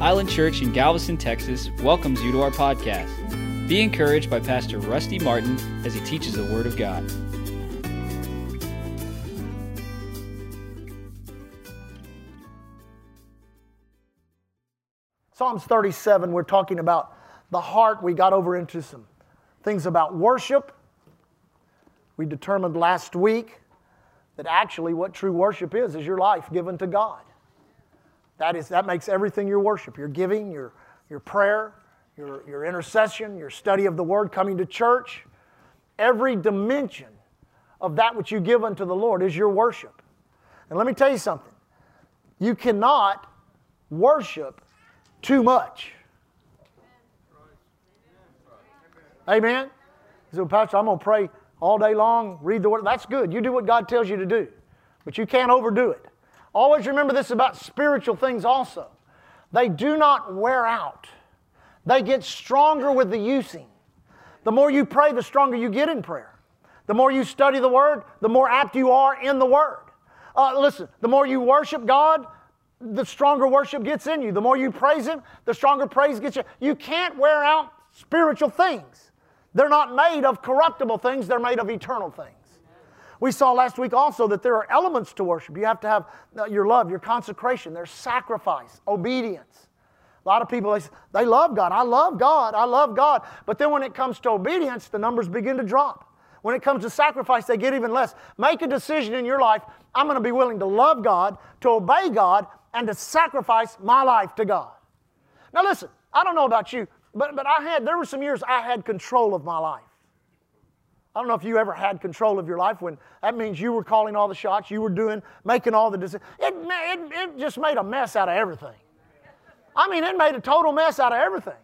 Island Church in Galveston, Texas welcomes you to our podcast. Be encouraged by Pastor Rusty Martin as he teaches the Word of God. Psalms 37, we're talking about the heart. We got over into some things about worship. We determined last week that actually what true worship is is your life given to God. That, is, that makes everything your worship your giving, your, your prayer, your, your intercession, your study of the Word, coming to church. Every dimension of that which you give unto the Lord is your worship. And let me tell you something you cannot worship too much. Amen? So, Pastor, I'm going to pray all day long, read the Word. That's good. You do what God tells you to do, but you can't overdo it. Always remember this about spiritual things also. They do not wear out, they get stronger with the using. The more you pray, the stronger you get in prayer. The more you study the Word, the more apt you are in the Word. Uh, listen, the more you worship God, the stronger worship gets in you. The more you praise Him, the stronger praise gets you. You can't wear out spiritual things. They're not made of corruptible things, they're made of eternal things. We saw last week also that there are elements to worship. You have to have uh, your love, your consecration, there's sacrifice, obedience. A lot of people, they, they love God. I love God. I love God. But then when it comes to obedience, the numbers begin to drop. When it comes to sacrifice, they get even less. Make a decision in your life I'm going to be willing to love God, to obey God, and to sacrifice my life to God. Now, listen, I don't know about you, but, but I had, there were some years I had control of my life. I don't know if you ever had control of your life when that means you were calling all the shots, you were doing, making all the decisions. It, it, it just made a mess out of everything. I mean, it made a total mess out of everything.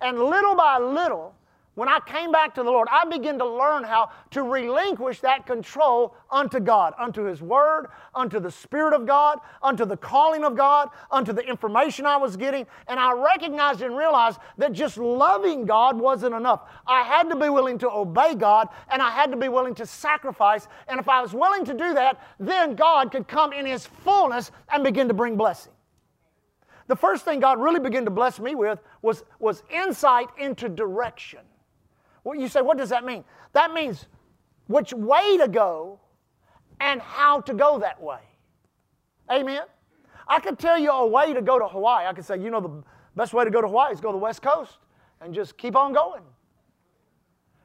And little by little, when I came back to the Lord, I began to learn how to relinquish that control unto God, unto His Word, unto the Spirit of God, unto the calling of God, unto the information I was getting. And I recognized and realized that just loving God wasn't enough. I had to be willing to obey God, and I had to be willing to sacrifice. And if I was willing to do that, then God could come in His fullness and begin to bring blessing. The first thing God really began to bless me with was, was insight into direction. Well, you say, what does that mean? That means which way to go and how to go that way. Amen? I could tell you a way to go to Hawaii. I could say, you know, the best way to go to Hawaii is go to the West Coast and just keep on going.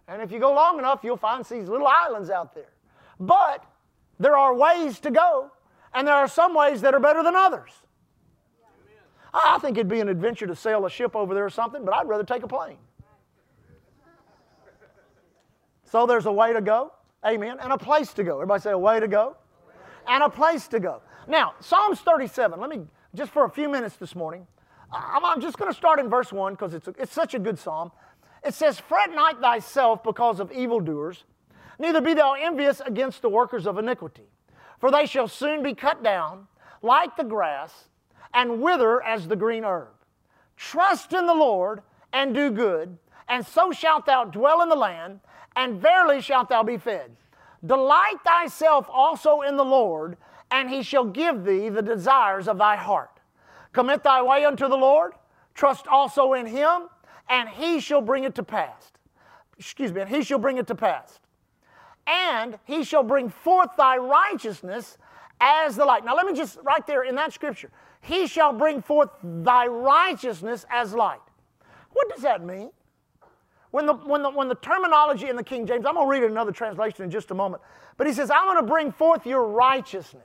And if you go long enough, you'll find these little islands out there. But there are ways to go, and there are some ways that are better than others. I think it'd be an adventure to sail a ship over there or something, but I'd rather take a plane. So there's a way to go, amen, and a place to go. Everybody say a way to go and a place to go. Now, Psalms 37, let me, just for a few minutes this morning, I'm, just going to start in verse 1 because it's, it's such a good psalm. It says, Fret not thyself because of evildoers, neither be thou envious against the workers of iniquity, for they shall soon be cut down like the grass and wither as the green herb. Trust in the Lord and do good, and so shalt thou dwell in the land, and verily shalt thou be fed. Delight thyself also in the Lord, and he shall give thee the desires of thy heart. Commit thy way unto the Lord, trust also in him, and he shall bring it to pass. Excuse me, and he shall bring it to pass. And he shall bring forth thy righteousness as the light. Now, let me just, right there in that scripture, he shall bring forth thy righteousness as light. What does that mean? When the, when, the, when the terminology in the King James, I'm going to read another translation in just a moment, but he says, I'm going to bring forth your righteousness.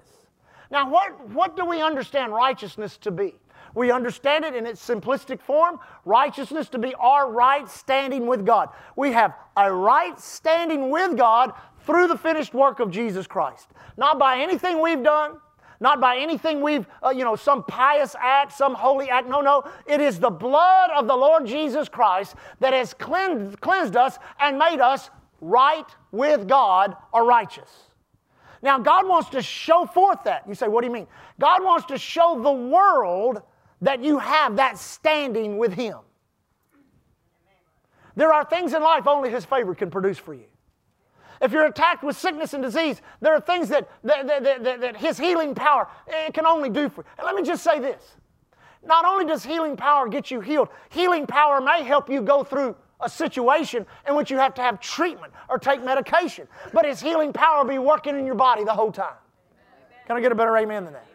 Now, what, what do we understand righteousness to be? We understand it in its simplistic form righteousness to be our right standing with God. We have a right standing with God through the finished work of Jesus Christ. Not by anything we've done, not by anything we've, uh, you know, some pious act, some holy act. No, no. It is the blood of the Lord Jesus Christ that has cleansed, cleansed us and made us right with God or righteous. Now, God wants to show forth that. You say, what do you mean? God wants to show the world that you have that standing with Him. There are things in life only His favor can produce for you. If you're attacked with sickness and disease, there are things that, that, that, that, that His healing power it can only do for you. Let me just say this Not only does healing power get you healed, healing power may help you go through a situation in which you have to have treatment or take medication. But His healing power be working in your body the whole time. Can I get a better amen than that?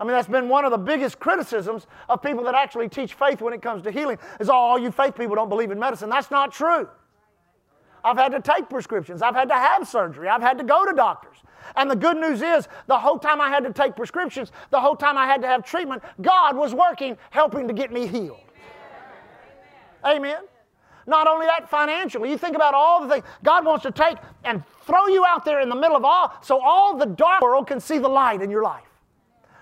I mean, that's been one of the biggest criticisms of people that actually teach faith when it comes to healing is, oh, all you faith people don't believe in medicine. That's not true. I've had to take prescriptions. I've had to have surgery. I've had to go to doctors. And the good news is, the whole time I had to take prescriptions, the whole time I had to have treatment, God was working, helping to get me healed. Amen. Not only that, financially. You think about all the things God wants to take and throw you out there in the middle of all, so all the dark world can see the light in your life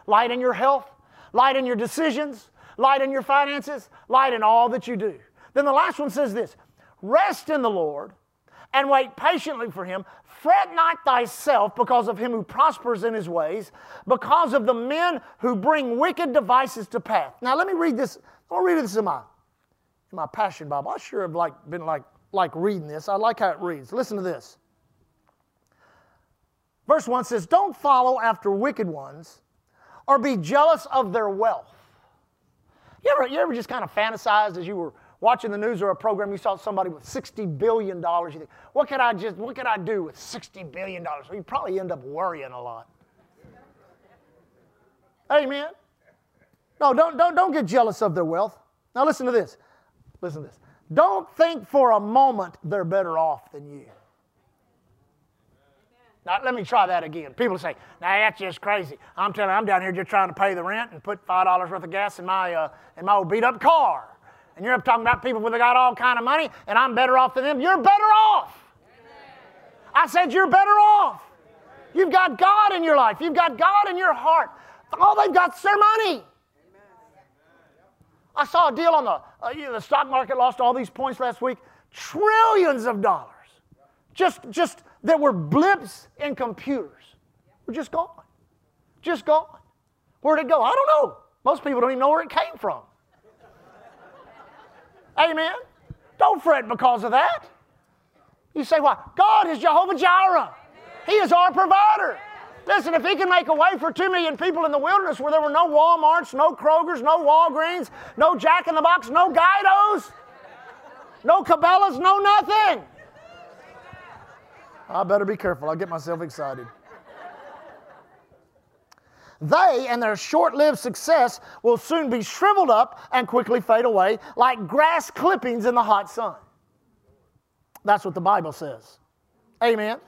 light in your health, light in your decisions, light in your finances, light in all that you do. Then the last one says this rest in the Lord and wait patiently for him. Fret not thyself because of him who prospers in his ways, because of the men who bring wicked devices to pass. Now let me read this. I'm gonna read this in my in my Passion Bible. I sure have like been like like reading this. I like how it reads. Listen to this. Verse 1 says, Don't follow after wicked ones or be jealous of their wealth. You ever, you ever just kind of fantasized as you were watching the news or a program, you saw somebody with $60 billion. You think, what could I just, what could I do with $60 billion? Well, you probably end up worrying a lot. Amen. No, don't, don't, don't get jealous of their wealth. Now listen to this. Listen to this. Don't think for a moment they're better off than you. Now, let me try that again. People say, now that's just crazy. I'm telling you, I'm down here just trying to pay the rent and put $5 worth of gas in my, uh, in my old beat up car. And you're up talking about people who got all kind of money and I'm better off than them. You're better off. I said you're better off. You've got God in your life. You've got God in your heart. All they've got is their money. I saw a deal on the, uh, you know, the stock market lost all these points last week. Trillions of dollars. Just, just that were blips in computers were just gone. Just gone. Where'd it go? I don't know. Most people don't even know where it came from. Amen. Don't fret because of that. You say, why? God is Jehovah Jireh. He is our provider. Listen, if He can make a way for two million people in the wilderness where there were no Walmarts, no Kroger's, no Walgreens, no Jack in the Box, no Gaido's, no Cabela's, no nothing. I better be careful. I'll get myself excited. They and their short lived success will soon be shriveled up and quickly fade away like grass clippings in the hot sun. That's what the Bible says. Amen.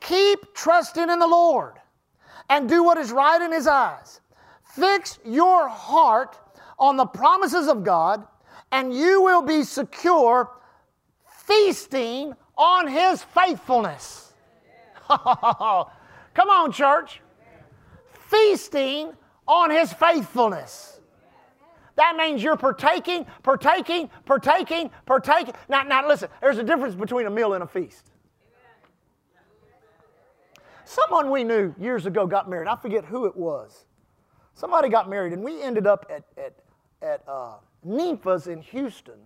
Keep trusting in the Lord and do what is right in His eyes. Fix your heart on the promises of God, and you will be secure, feasting on his faithfulness. Come on, church. Feasting on his faithfulness. That means you're partaking, partaking, partaking, partaking. Now, now listen, there's a difference between a meal and a feast. Someone we knew years ago got married. I forget who it was. Somebody got married, and we ended up at, at, at uh, Ninfa's in Houston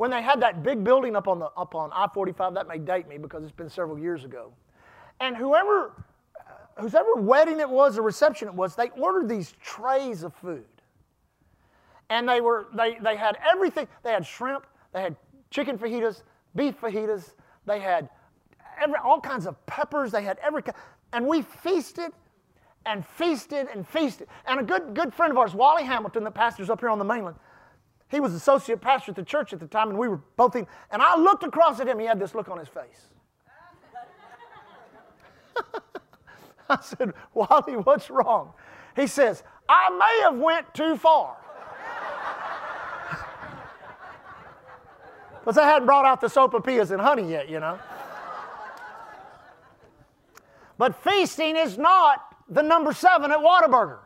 when they had that big building up on, the, up on I 45, that may date me because it's been several years ago. And whoever, whoever wedding it was or reception it was, they ordered these trays of food. And they, were, they, they had everything. They had shrimp, they had chicken fajitas, beef fajitas, they had every, all kinds of peppers, they had every And we feasted and feasted and feasted. And a good, good friend of ours, Wally Hamilton, that pastors up here on the mainland, he was associate pastor at the church at the time, and we were both in. And I looked across at him. He had this look on his face. I said, Wally, what's wrong? He says, I may have went too far. Because I hadn't brought out the sopapillas and honey yet, you know. But feasting is not the number seven at Whataburger.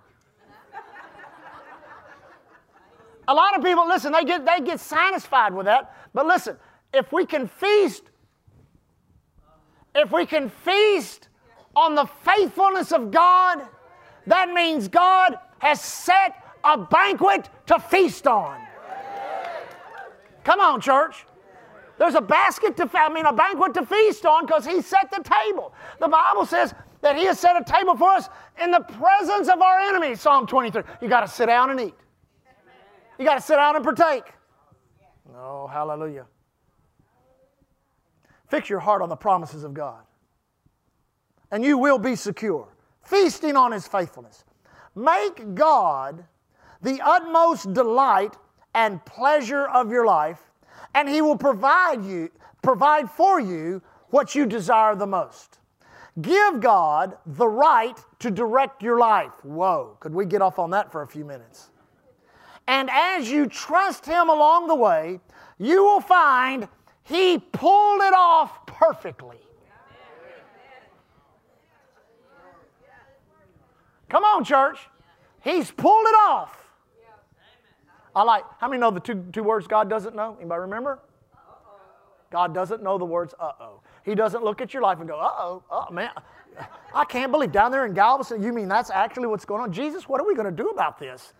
A lot of people, listen, they get, they get satisfied with that. But listen, if we can feast, if we can feast on the faithfulness of God, that means God has set a banquet to feast on. Come on, church. There's a basket to, I mean, a banquet to feast on because He set the table. The Bible says that He has set a table for us in the presence of our enemies, Psalm 23. You got to sit down and eat. You got to sit down and partake. No, hallelujah. Fix your heart on the promises of God, and you will be secure, feasting on His faithfulness. Make God the utmost delight and pleasure of your life, and He will provide you, provide for you what you desire the most. Give God the right to direct your life. Whoa, could we get off on that for a few minutes? And as you trust Him along the way, you will find He pulled it off perfectly. Come on, church. He's pulled it off. I like, how many know the two, two words God doesn't know? Anybody remember? God doesn't know the words uh oh. He doesn't look at your life and go, uh oh, oh man, I can't believe down there in Galveston, you mean that's actually what's going on? Jesus, what are we going to do about this?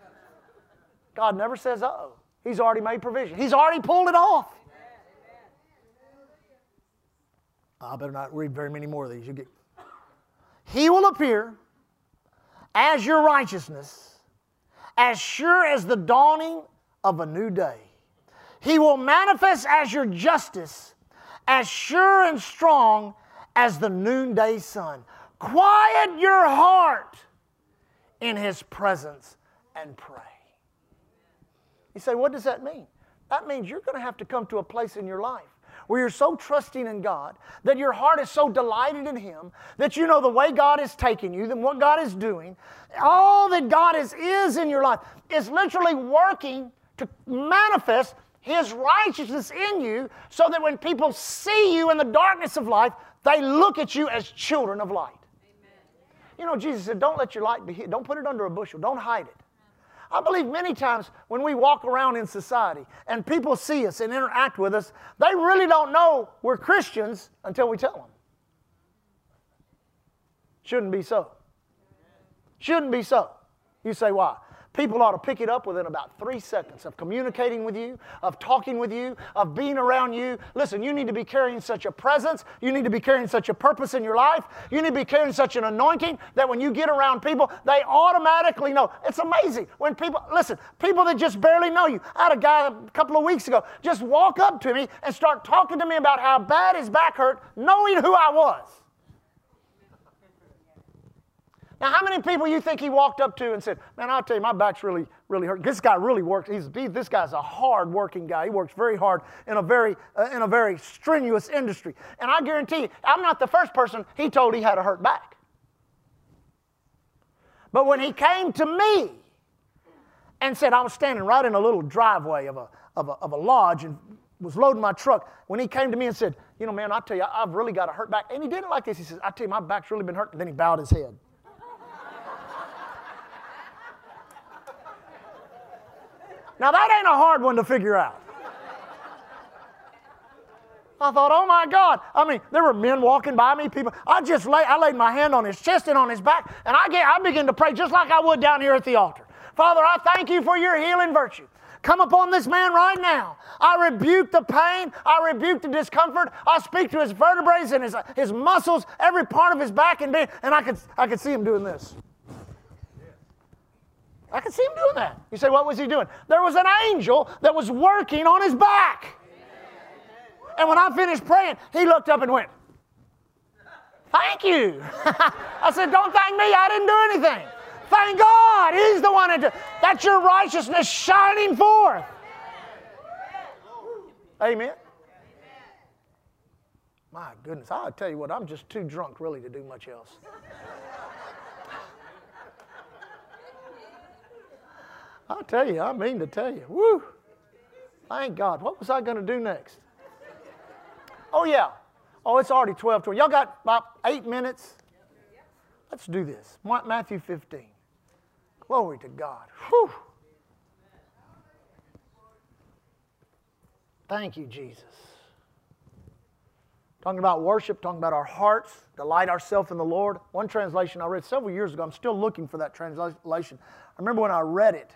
God never says uh oh. He's already made provision, He's already pulled it off. I better not read very many more of these. You get. He will appear as your righteousness, as sure as the dawning of a new day. He will manifest as your justice, as sure and strong as the noonday sun. Quiet your heart in His presence and pray. You say, what does that mean? That means you're going to have to come to a place in your life where you're so trusting in God, that your heart is so delighted in Him, that you know the way God is taking you, then what God is doing, all that God is, is in your life is literally working to manifest His righteousness in you so that when people see you in the darkness of life, they look at you as children of light. Amen. You know, Jesus said, Don't let your light be hid. Don't put it under a bushel. Don't hide it. I believe many times when we walk around in society and people see us and interact with us, they really don't know we're Christians until we tell them. Shouldn't be so. Shouldn't be so. You say, why? People ought to pick it up within about three seconds of communicating with you, of talking with you, of being around you. Listen, you need to be carrying such a presence. You need to be carrying such a purpose in your life. You need to be carrying such an anointing that when you get around people, they automatically know. It's amazing when people, listen, people that just barely know you. I had a guy a couple of weeks ago just walk up to me and start talking to me about how bad his back hurt, knowing who I was. Now, how many people you think he walked up to and said, Man, I'll tell you, my back's really, really hurt. This guy really works. He's, he, this guy's a hard working guy. He works very hard in a very, uh, in a very strenuous industry. And I guarantee you, I'm not the first person he told he had a hurt back. But when he came to me and said, I was standing right in a little driveway of a, of a, of a lodge and was loading my truck, when he came to me and said, You know, man, I tell you, I've really got a hurt back. And he did it like this. He says, I tell you, my back's really been hurt. And then he bowed his head. Now, that ain't a hard one to figure out. I thought, oh my God. I mean, there were men walking by me, people. I just lay, I laid my hand on his chest and on his back, and I, get, I began to pray just like I would down here at the altar. Father, I thank you for your healing virtue. Come upon this man right now. I rebuke the pain. I rebuke the discomfort. I speak to his vertebrae and his, his muscles, every part of his back and being, and I could, I could see him doing this. I can see him doing that. You say, what was he doing? There was an angel that was working on his back. And when I finished praying, he looked up and went, Thank you. I said, Don't thank me. I didn't do anything. Thank God. He's the one that, that's your righteousness shining forth. Amen. My goodness, I'll tell you what, I'm just too drunk really to do much else. I'll tell you, I mean to tell you. Woo! Thank God. What was I going to do next? Oh, yeah. Oh, it's already 12 20. Y'all got about eight minutes? Let's do this. Matthew 15. Glory to God. Whew. Thank you, Jesus. Talking about worship, talking about our hearts, delight ourselves in the Lord. One translation I read several years ago, I'm still looking for that translation. I remember when I read it,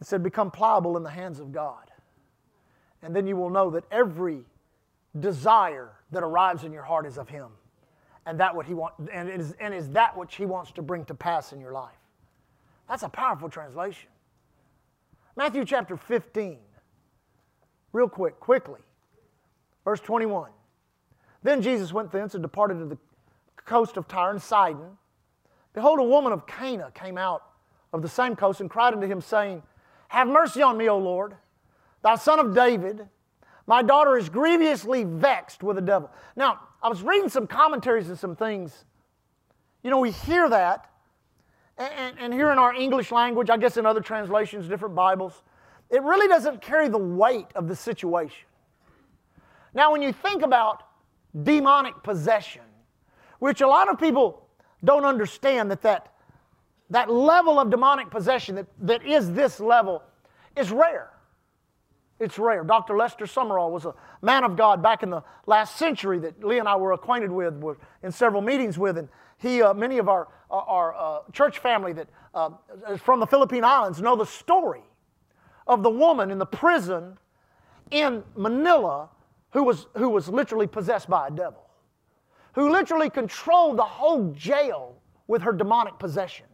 it said, Become pliable in the hands of God. And then you will know that every desire that arrives in your heart is of Him. And that what He want, and is, and is that which He wants to bring to pass in your life. That's a powerful translation. Matthew chapter 15. Real quick, quickly. Verse 21. Then Jesus went thence and departed to the coast of Tyre and Sidon. Behold, a woman of Canaan came out of the same coast and cried unto him, saying, Have mercy on me, O Lord, thou son of David. My daughter is grievously vexed with the devil. Now, I was reading some commentaries and some things. You know, we hear that, and, and, and here in our English language, I guess in other translations, different Bibles, it really doesn't carry the weight of the situation. Now, when you think about demonic possession, which a lot of people don't understand that that, that level of demonic possession that, that is this level is rare. It's rare. Dr. Lester Sumrall was a man of God back in the last century that Lee and I were acquainted with, were in several meetings with, and he, uh, many of our, our uh, church family that uh, is from the Philippine Islands know the story of the woman in the prison in Manila who was, who was literally possessed by a devil, who literally controlled the whole jail with her demonic possession.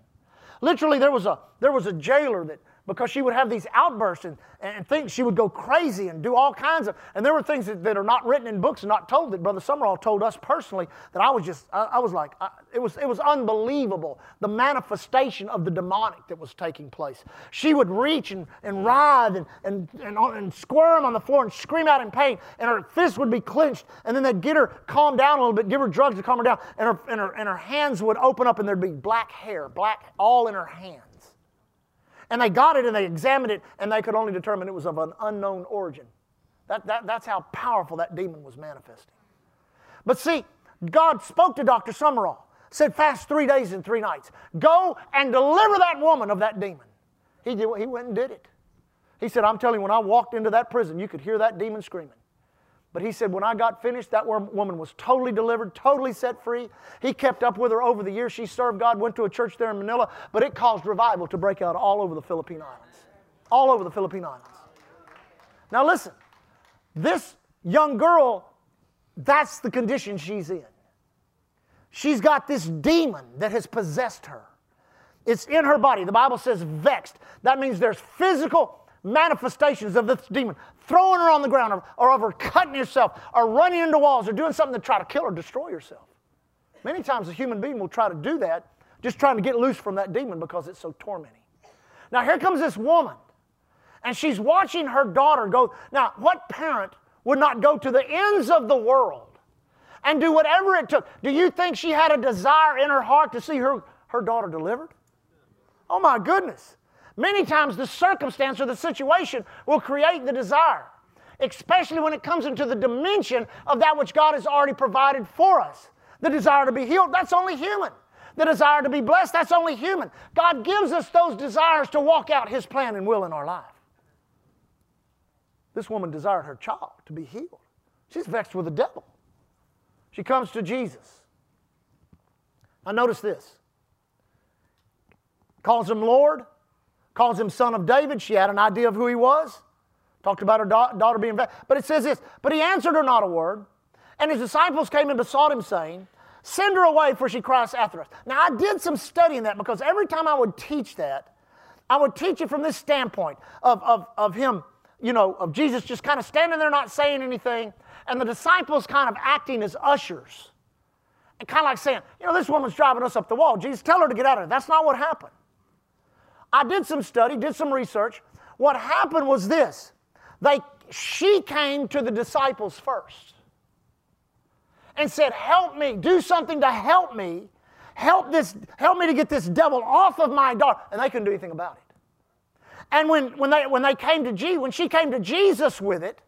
Literally, there was a, there was a jailer that because she would have these outbursts and, and think she would go crazy and do all kinds of and there were things that, that are not written in books and not told that brother Sumrall told us personally that i was just i, I was like I, it was it was unbelievable the manifestation of the demonic that was taking place. She would reach and, and writhe and, and, and, and squirm on the floor and scream out in pain and her fists would be clenched and then they'd get her calm down a little bit give her drugs to calm her down and her, and her, and her hands would open up and there'd be black hair black all in her hands and they got it and they examined it and they could only determine it was of an unknown origin. That, that, that's how powerful that demon was manifesting. But see, God spoke to Dr. Sumrall, said, fast three days and three nights. Go and deliver that woman of that demon. He, did, he went and did it. He said, I'm telling you, when I walked into that prison, you could hear that demon screaming. But he said, when I got finished, that woman was totally delivered, totally set free. He kept up with her over the years she served God, went to a church there in Manila, but it caused revival to break out all over the Philippine Islands. All over the Philippine Islands. Now, listen, this young girl, that's the condition she's in. She's got this demon that has possessed her. It's in her body. The Bible says vexed. That means there's physical manifestations of this demon, throwing her on the ground, or, or of her cutting herself, or running into walls, or doing something to try to kill or destroy herself. Many times a human being will try to do that, just trying to get loose from that demon because it's so tormenting. Now, here comes this woman, and she's watching her daughter go. Now, what parent would not go to the ends of the world and do whatever it took? Do you think she had a desire in her heart to see her, her daughter delivered? Oh, my goodness. Many times the circumstance or the situation will create the desire, especially when it comes into the dimension of that which God has already provided for us. The desire to be healed, that's only human. The desire to be blessed, that's only human. God gives us those desires to walk out His plan and will in our life. This woman desired her child to be healed. She's vexed with the devil. She comes to Jesus. Now, notice this calls him Lord, calls him son of David. She had an idea of who he was. Talked about her da- daughter being, but it says this, but he answered her not a word. And his disciples came and besought him, saying, Send her away, for she cries after us. Now, I did some studying that because every time I would teach that, I would teach it from this standpoint of, of, of him, you know, of Jesus just kind of standing there not saying anything, and the disciples kind of acting as ushers. And kind of like saying, you know, this woman's driving us up the wall. Jesus, tell her to get out of it. That's not what happened. I did some study, did some research. What happened was this they, she came to the disciples first and said, Help me, do something to help me. Help this, help me to get this devil off of my daughter. And they couldn't do anything about it. And when, when, they, when they came to Jesus, when she came to Jesus with it,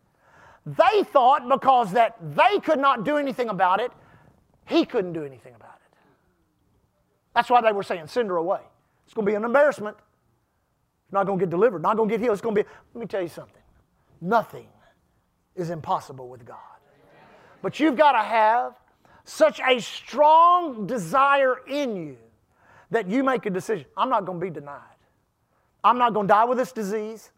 they thought because that they could not do anything about it, he couldn't do anything about it. That's why they were saying, send her away. It's going to be an embarrassment not going to get delivered, not going to get healed. It's going to be, let me tell you something. Nothing is impossible with God. But you've got to have such a strong desire in you that you make a decision. I'm not going to be denied. I'm not going to die with this disease.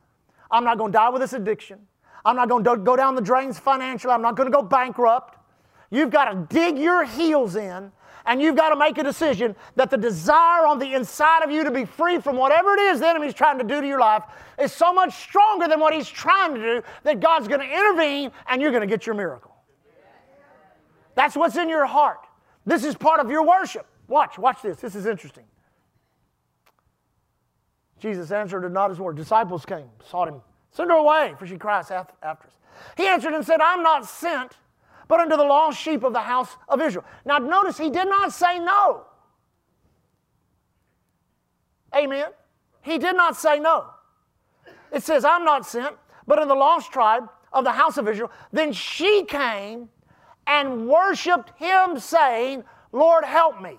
I'm not going to die with this addiction. I'm not going to go down the drains financially. I'm not going to go bankrupt. You've got to dig your heels in And you've got to make a decision that the desire on the inside of you to be free from whatever it is the enemy's trying to do to your life is so much stronger than what he's trying to do that God's going to intervene and you're going to get your miracle. That's what's in your heart. This is part of your worship. Watch, watch this. This is interesting. Jesus answered and not his word. Disciples came, sought him. Send her away, for she cries after us. He answered and said, I'm not sent but unto the lost sheep of the house of Israel. Now, notice he did not say no. Amen. He did not say no. It says, I'm not sent, but in the lost tribe of the house of Israel. Then she came and worshiped him, saying, Lord, help me.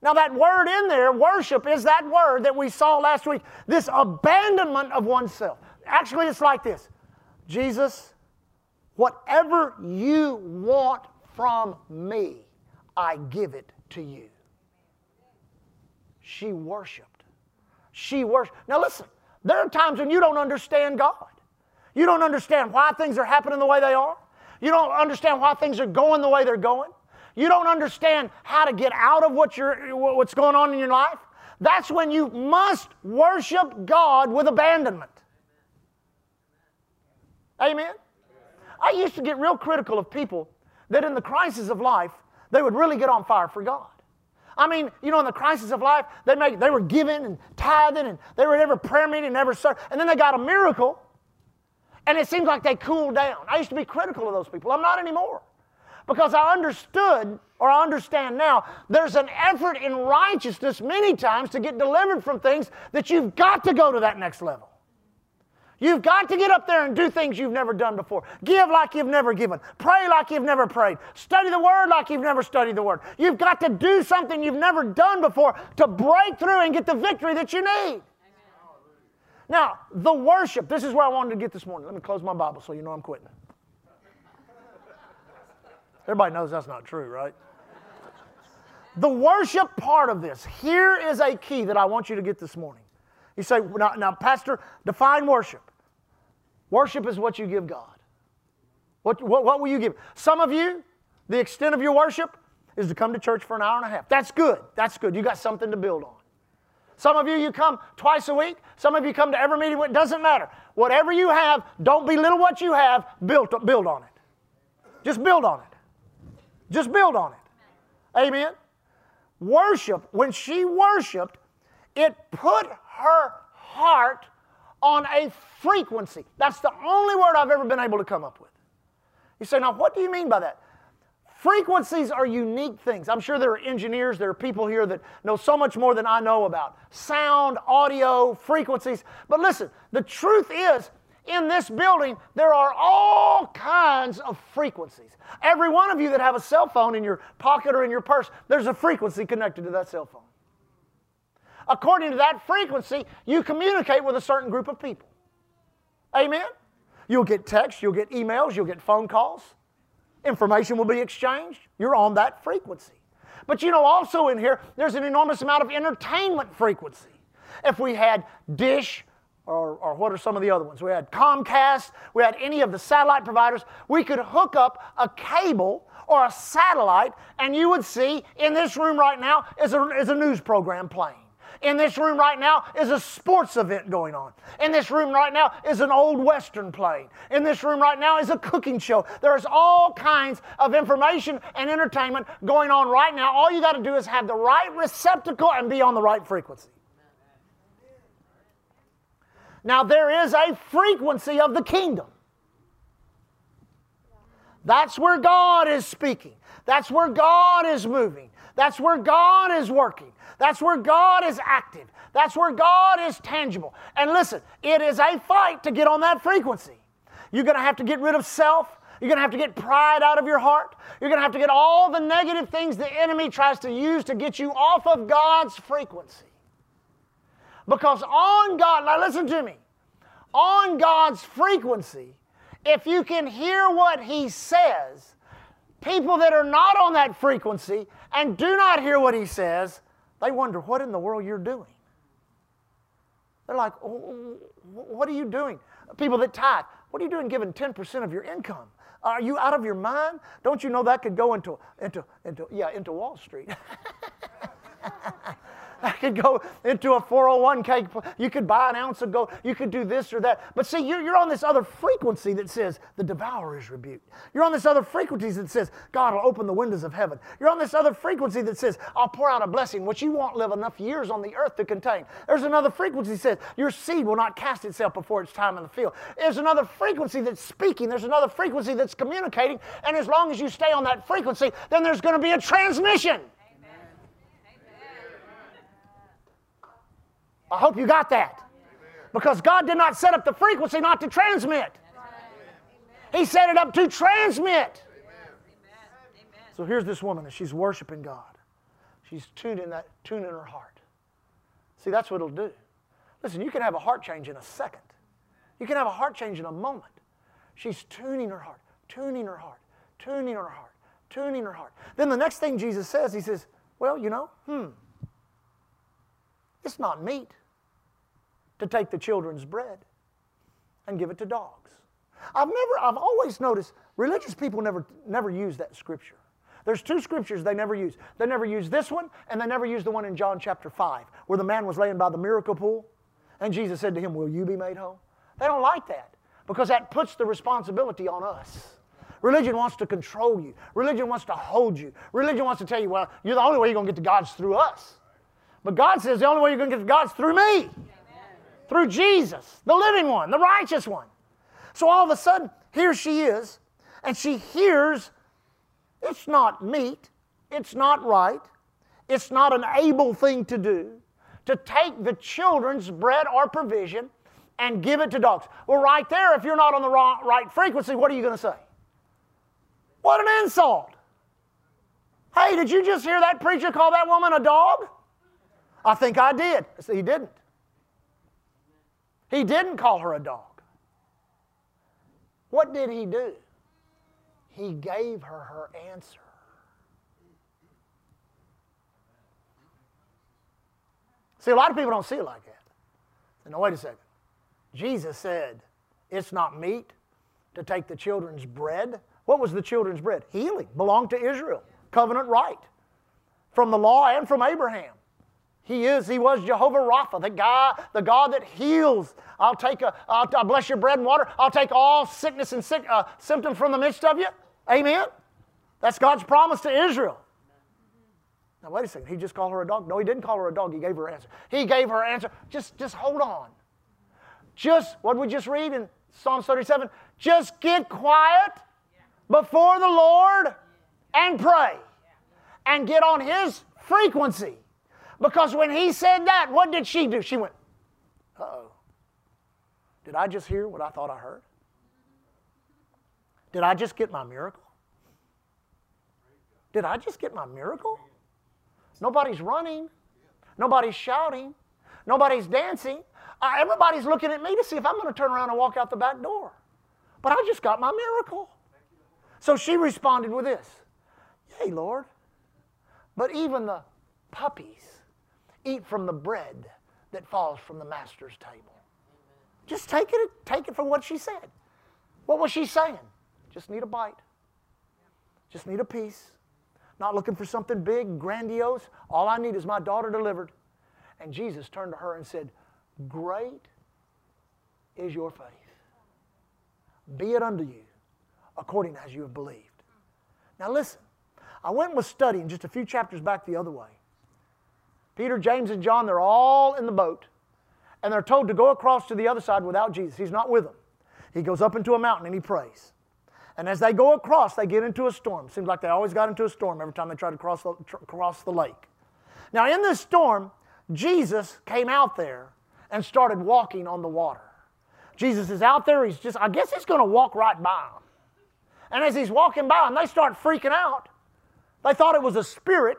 Now, that word in there, worship, is that word that we saw last week, this abandonment of oneself. Actually, it's like this Jesus, Whatever you want from me, I give it to you. She worshiped. She worshiped. Now listen, there are times when you don't understand God. You don't understand why things are happening the way they are. You don't understand why things are going the way they're going. You don't understand how to get out of what you're, what's going on in your life. That's when you must worship God with abandonment. Amen? I used to get real critical of people that in the crisis of life, they would really get on fire for God. I mean, you know, in the crisis of life, they, make, they were giving and tithing and they were never prayer meeting, never served, and then they got a miracle and it seems like they cooled down. I used to be critical of those people. I'm not anymore because I understood or I understand now there's an effort in righteousness many times to get delivered from things that you've got to go to that next level. You've got to get up there and do things you've never done before. Give like you've never given. Pray like you've never prayed. Study the Word like you've never studied the Word. You've got to do something you've never done before to break through and get the victory that you need. Now, the worship, this is where I wanted to get this morning. Let me close my Bible so you know I'm quitting. Everybody knows that's not true, right? The worship part of this, here is a key that I want you to get this morning. You say, now, now, Pastor, define worship. Worship is what you give God. What, what, what will you give? Some of you, the extent of your worship is to come to church for an hour and a half. That's good. That's good. You got something to build on. Some of you, you come twice a week. Some of you come to every meeting. It doesn't matter. Whatever you have, don't belittle what you have. Build, build on it. Just build on it. Just build on it. Amen. Worship, when she worshiped, it put her heart on a frequency. That's the only word I've ever been able to come up with. You say, now what do you mean by that? Frequencies are unique things. I'm sure there are engineers, there are people here that know so much more than I know about sound, audio, frequencies. But listen, the truth is, in this building, there are all kinds of frequencies. Every one of you that have a cell phone in your pocket or in your purse, there's a frequency connected to that cell phone according to that frequency, you communicate with a certain group of people. Amen? You'll get texts, you'll get emails, you'll get phone calls. Information will be exchanged. You're on that frequency. But you know, also in here, there's an enormous amount of entertainment frequency. If we had Dish, or, or, what are some of the other ones? We had Comcast, we had any of the satellite providers. We could hook up a cable or a satellite, and you would see in this room right now is a, is a news program playing. In this room right now is a sports event going on. In this room right now is an old Western playing. In this room right now is a cooking show. There's all kinds of information and entertainment going on right now. All you got to do is have the right receptacle and be on the right frequency. Now, there is a frequency of the kingdom. That's where God is speaking. That's where God is moving. That's where God is working. That's where God is active. That's where God is tangible. And listen, it is a fight to get on that frequency. You're going to have to get rid of self. You're going to have to get pride out of your heart. You're going to have to get all the negative things the enemy tries to use to get you off of God's frequency. Because on God, now listen to me, on God's frequency, if you can hear what He says, people that are not on that frequency and do not hear what He says, they wonder what in the world you're doing. They're like, What are you doing? People that tithe, what are you doing giving 10% of your income? Are you out of your mind? Don't you know that could go into, into, into yeah, into Wall Street? I could go into a 401k. You could buy an ounce of gold. You could do this or that. But see, you're, you're on this other frequency that says the devourer is rebuked. You're on this other frequency that says God will open the windows of heaven. You're on this other frequency that says I'll pour out a blessing which you won't live enough years on the earth to contain. There's another frequency that says your seed will not cast itself before its time in the field. There's another frequency that's speaking. There's another frequency that's communicating. And as long as you stay on that frequency, then there's going to be a transmission. I hope you got that. Because God did not set up the frequency not to transmit, He set it up to transmit. So here's this woman, and she's worshiping God. She's tuning that, tuning her heart. See, that's what it'll do. Listen, you can have a heart change in a second. You can have a heart change in a moment. She's tuning her heart, tuning her heart, tuning her heart, tuning her heart. Then the next thing Jesus says, he says, Well, you know, hmm, it's not meet to take the children's bread and give it to dogs. I've never, I've always noticed religious people never, never use that scripture. There's two scriptures they never use. They never use this one, and they never use the one in John chapter 5, where the man was laying by the miracle pool, and Jesus said to him, Will you be made whole? They don't like that because that puts the responsibility on us. Religion wants to control you. Religion wants to hold you. Religion wants to tell you, well, you're the only way you're going to get to God's through us. But God says the only way you're going to get to God's through me through Jesus, the living one, the righteous one. So all of a sudden, here she is, and she hears it's not meet, it's not right, it's not an able thing to do to take the children's bread or provision and give it to dogs. Well, right there, if you're not on the right frequency, what are you going to say? What an insult! Hey, did you just hear that preacher call that woman a dog? I think I did. He didn't. He didn't call her a dog. What did he do? He gave her her answer. See, a lot of people don't see it like that. Now, wait a second. Jesus said, It's not meet to take the children's bread. What was the children's bread? Healing. Belonged to Israel. Covenant right. From the law and from Abraham. He is, he was Jehovah Rapha, the God, the God that heals. I'll take a, I'll, I'll bless your bread and water. I'll take all sickness and sick, uh, symptom from the midst of you. Amen. That's God's promise to Israel. Now wait a second. He just called her a dog? No, he didn't call her a dog. He gave her answer. He gave her answer. Just, just hold on. Just what we just read in Psalm 37. Just get quiet before the Lord and pray, and get on His frequency. Because when he said that, what did she do? She went, uh oh. Did I just hear what I thought I heard? Did I just get my miracle? Did I just get my miracle? Nobody's running. Nobody's shouting. Nobody's dancing. Uh, everybody's looking at me to see if I'm going to turn around and walk out the back door. But I just got my miracle. So she responded with this Yea, Lord. But even the puppies eat from the bread that falls from the master's table. Just take it, take it for what she said. What was she saying? Just need a bite. Just need a piece. Not looking for something big, grandiose. All I need is my daughter delivered. And Jesus turned to her and said, Great is your faith. Be it unto you according as you have believed. Now listen, I went and was studying just a few chapters back the other way. Peter, James, and John, they're all in the boat. And they're told to go across to the other side without Jesus. He's not with them. He goes up into a mountain and he prays. And as they go across, they get into a storm. Seems like they always got into a storm every time they tried to cross the, tr- cross the lake. Now, in this storm, Jesus came out there and started walking on the water. Jesus is out there. He's just, I guess he's going to walk right by them. And as he's walking by them, they start freaking out. They thought it was a spirit.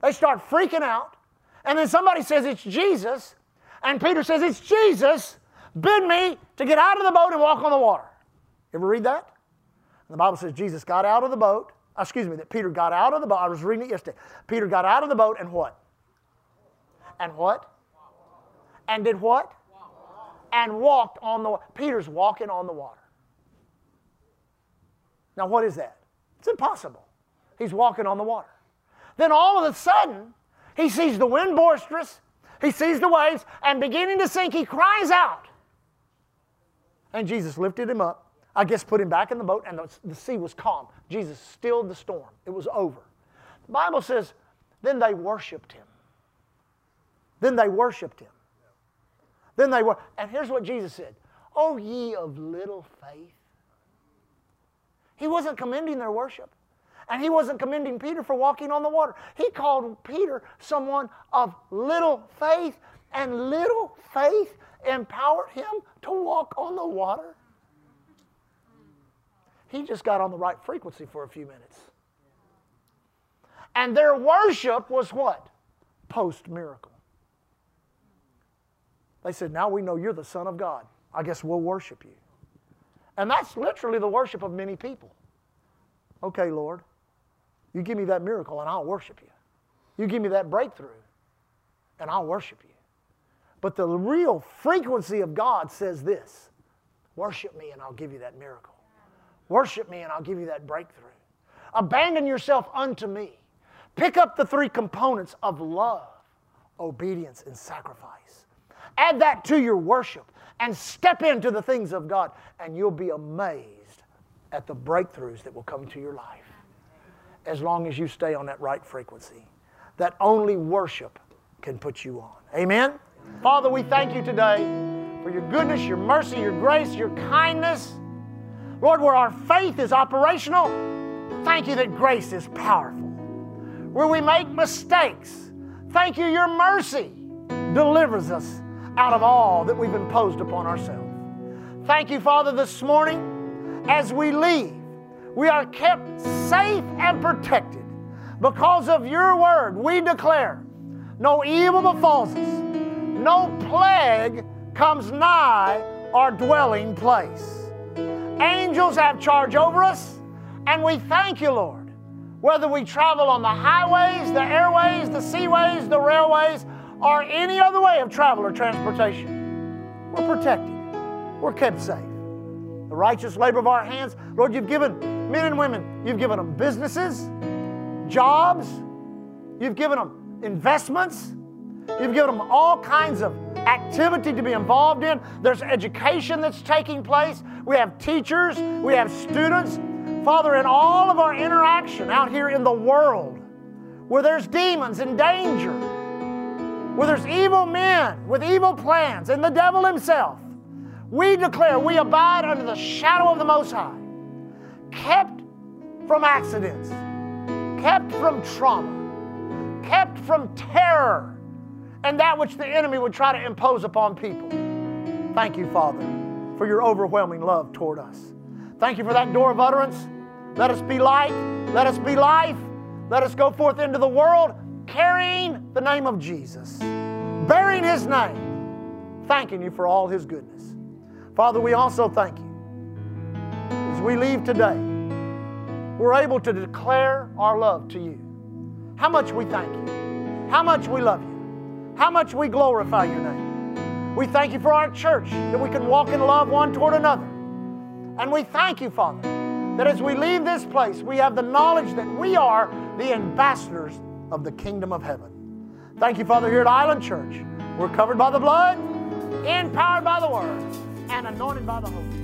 They start freaking out. And then somebody says it's Jesus, and Peter says it's Jesus, bid me to get out of the boat and walk on the water. Ever read that? And the Bible says Jesus got out of the boat. Uh, excuse me, that Peter got out of the boat. I was reading it yesterday. Peter got out of the boat and what? And what? And did what? And walked on the Peter's walking on the water. Now, what is that? It's impossible. He's walking on the water. Then all of a sudden, he sees the wind boisterous, he sees the waves, and beginning to sink, he cries out. And Jesus lifted him up, I guess put him back in the boat, and the, the sea was calm. Jesus stilled the storm. It was over. The Bible says, then they worshiped him. Then they worshiped him. Then they were, and here's what Jesus said Oh, ye of little faith. He wasn't commending their worship. And he wasn't commending Peter for walking on the water. He called Peter someone of little faith, and little faith empowered him to walk on the water. He just got on the right frequency for a few minutes. And their worship was what? Post miracle. They said, Now we know you're the Son of God. I guess we'll worship you. And that's literally the worship of many people. Okay, Lord, you give me that miracle and I'll worship you. You give me that breakthrough and I'll worship you. But the real frequency of God says this worship me and I'll give you that miracle. Worship me and I'll give you that breakthrough. Abandon yourself unto me. Pick up the three components of love, obedience, and sacrifice. Add that to your worship and step into the things of God, and you'll be amazed at the breakthroughs that will come to your life as long as you stay on that right frequency that only worship can put you on. Amen? Father, we thank you today for your goodness, your mercy, your grace, your kindness. Lord, where our faith is operational, thank you that grace is powerful. Where we make mistakes, thank you, your mercy delivers us out of all that we've imposed upon ourselves. Thank you, Father, this morning as we leave, we are kept safe and protected. Because of your word, we declare no evil befalls us, no plague comes nigh our dwelling place. Angels have charge over us, and we thank you, Lord. Whether we travel on the highways, the airways, the seaways, the railways, or any other way of travel or transportation, we're protected. We're kept safe. The righteous labor of our hands, Lord, you've given men and women, you've given them businesses, jobs, you've given them investments, you've given them all kinds of activity to be involved in. There's education that's taking place. We have teachers, we have students. Father, in all of our interaction out here in the world, where there's demons and danger, where there's evil men with evil plans and the devil himself, we declare we abide under the shadow of the Most High, kept from accidents, kept from trauma, kept from terror, and that which the enemy would try to impose upon people. Thank you, Father, for your overwhelming love toward us. Thank you for that door of utterance. Let us be light. Let us be life. Let us go forth into the world carrying the name of Jesus, bearing his name, thanking you for all his goodness. Father, we also thank you. We leave today, we're able to declare our love to you. How much we thank you. How much we love you. How much we glorify your name. We thank you for our church, that we can walk in love one toward another. And we thank you, Father, that as we leave this place, we have the knowledge that we are the ambassadors of the kingdom of heaven. Thank you, Father, here at Island Church. We're covered by the blood, empowered by the word, and anointed by the Holy.